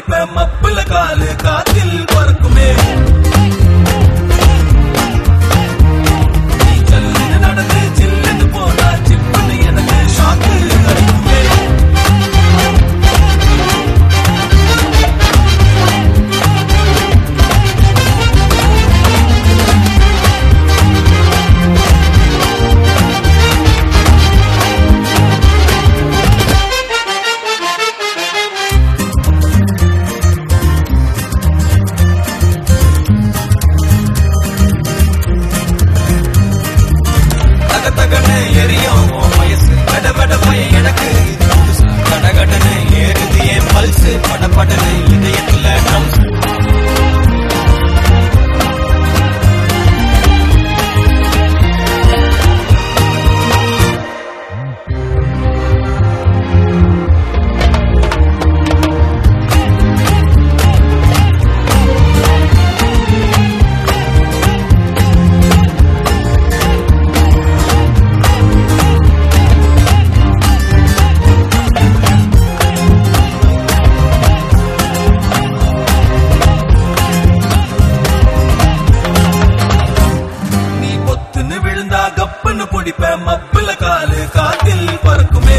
पे मब्बल काल का दिल वर्क में। என் பல்சு நீ பிடிப்ப விழுந்தா காலு காத்தில் பறக்குமே.